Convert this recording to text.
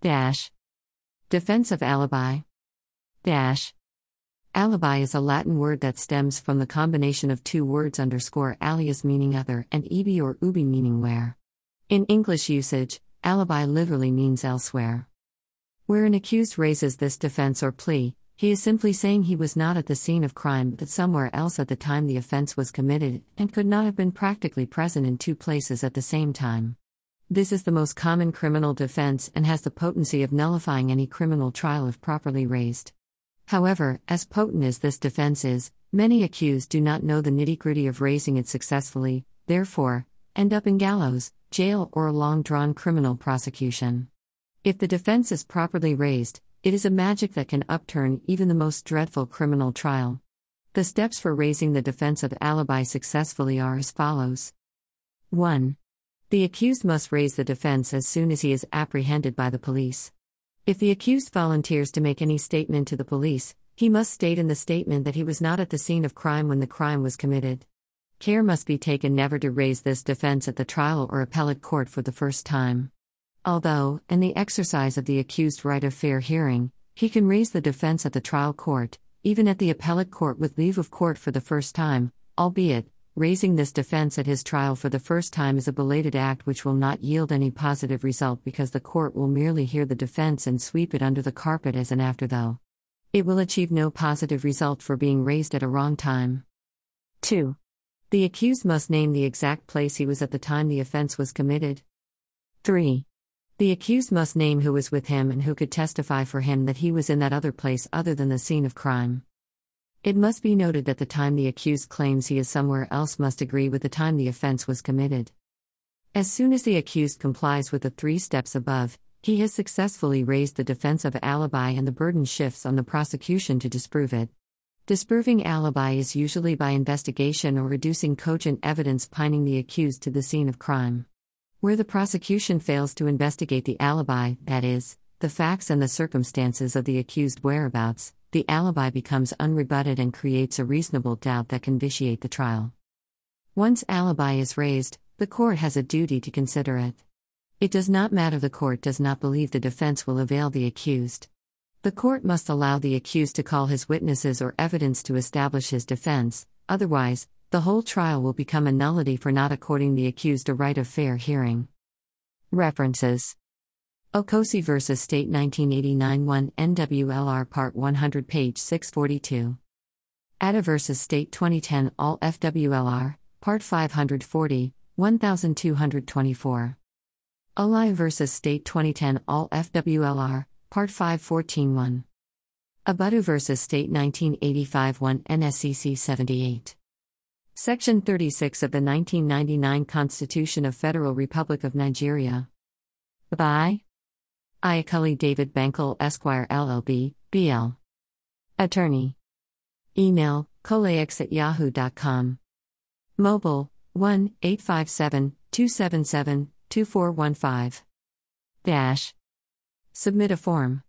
Dash. Defense of alibi. Dash. Alibi is a Latin word that stems from the combination of two words underscore alias meaning other and ebi or ubi meaning where. In English usage, alibi literally means elsewhere. Where an accused raises this defense or plea, he is simply saying he was not at the scene of crime but somewhere else at the time the offense was committed and could not have been practically present in two places at the same time. This is the most common criminal defense and has the potency of nullifying any criminal trial if properly raised. However, as potent as this defense is, many accused do not know the nitty gritty of raising it successfully, therefore, end up in gallows, jail, or a long drawn criminal prosecution. If the defense is properly raised, it is a magic that can upturn even the most dreadful criminal trial. The steps for raising the defense of alibi successfully are as follows 1. The accused must raise the defense as soon as he is apprehended by the police. If the accused volunteers to make any statement to the police, he must state in the statement that he was not at the scene of crime when the crime was committed. Care must be taken never to raise this defense at the trial or appellate court for the first time. Although, in the exercise of the accused right of fair hearing, he can raise the defense at the trial court, even at the appellate court with leave of court for the first time, albeit, Raising this defense at his trial for the first time is a belated act which will not yield any positive result because the court will merely hear the defense and sweep it under the carpet as an afterthought. It will achieve no positive result for being raised at a wrong time. 2. The accused must name the exact place he was at the time the offense was committed. 3. The accused must name who was with him and who could testify for him that he was in that other place other than the scene of crime. It must be noted that the time the accused claims he is somewhere else must agree with the time the offense was committed. As soon as the accused complies with the three steps above, he has successfully raised the defense of alibi and the burden shifts on the prosecution to disprove it. Disproving alibi is usually by investigation or reducing cogent evidence pining the accused to the scene of crime. Where the prosecution fails to investigate the alibi, that is, the facts and the circumstances of the accused whereabouts, the alibi becomes unrebutted and creates a reasonable doubt that can vitiate the trial. Once alibi is raised, the court has a duty to consider it. It does not matter the court does not believe the defense will avail the accused. The court must allow the accused to call his witnesses or evidence to establish his defense, otherwise, the whole trial will become a nullity for not according the accused a right of fair hearing. References Okosi vs. State 1989 1 NWLR Part 100 page 642. Atta vs. State 2010 All FWLR, Part 540, 1224. Olai vs. State 2010 All FWLR, Part 514 1. Abudu vs. State 1985 1 NSCC 78. Section 36 of the 1999 Constitution of Federal Republic of Nigeria. Bye. Iaculi David Bankel Esquire LLB, BL. Attorney. Email, colex at yahoo.com. Mobile, 1 857 277 2415. Dash. Submit a form.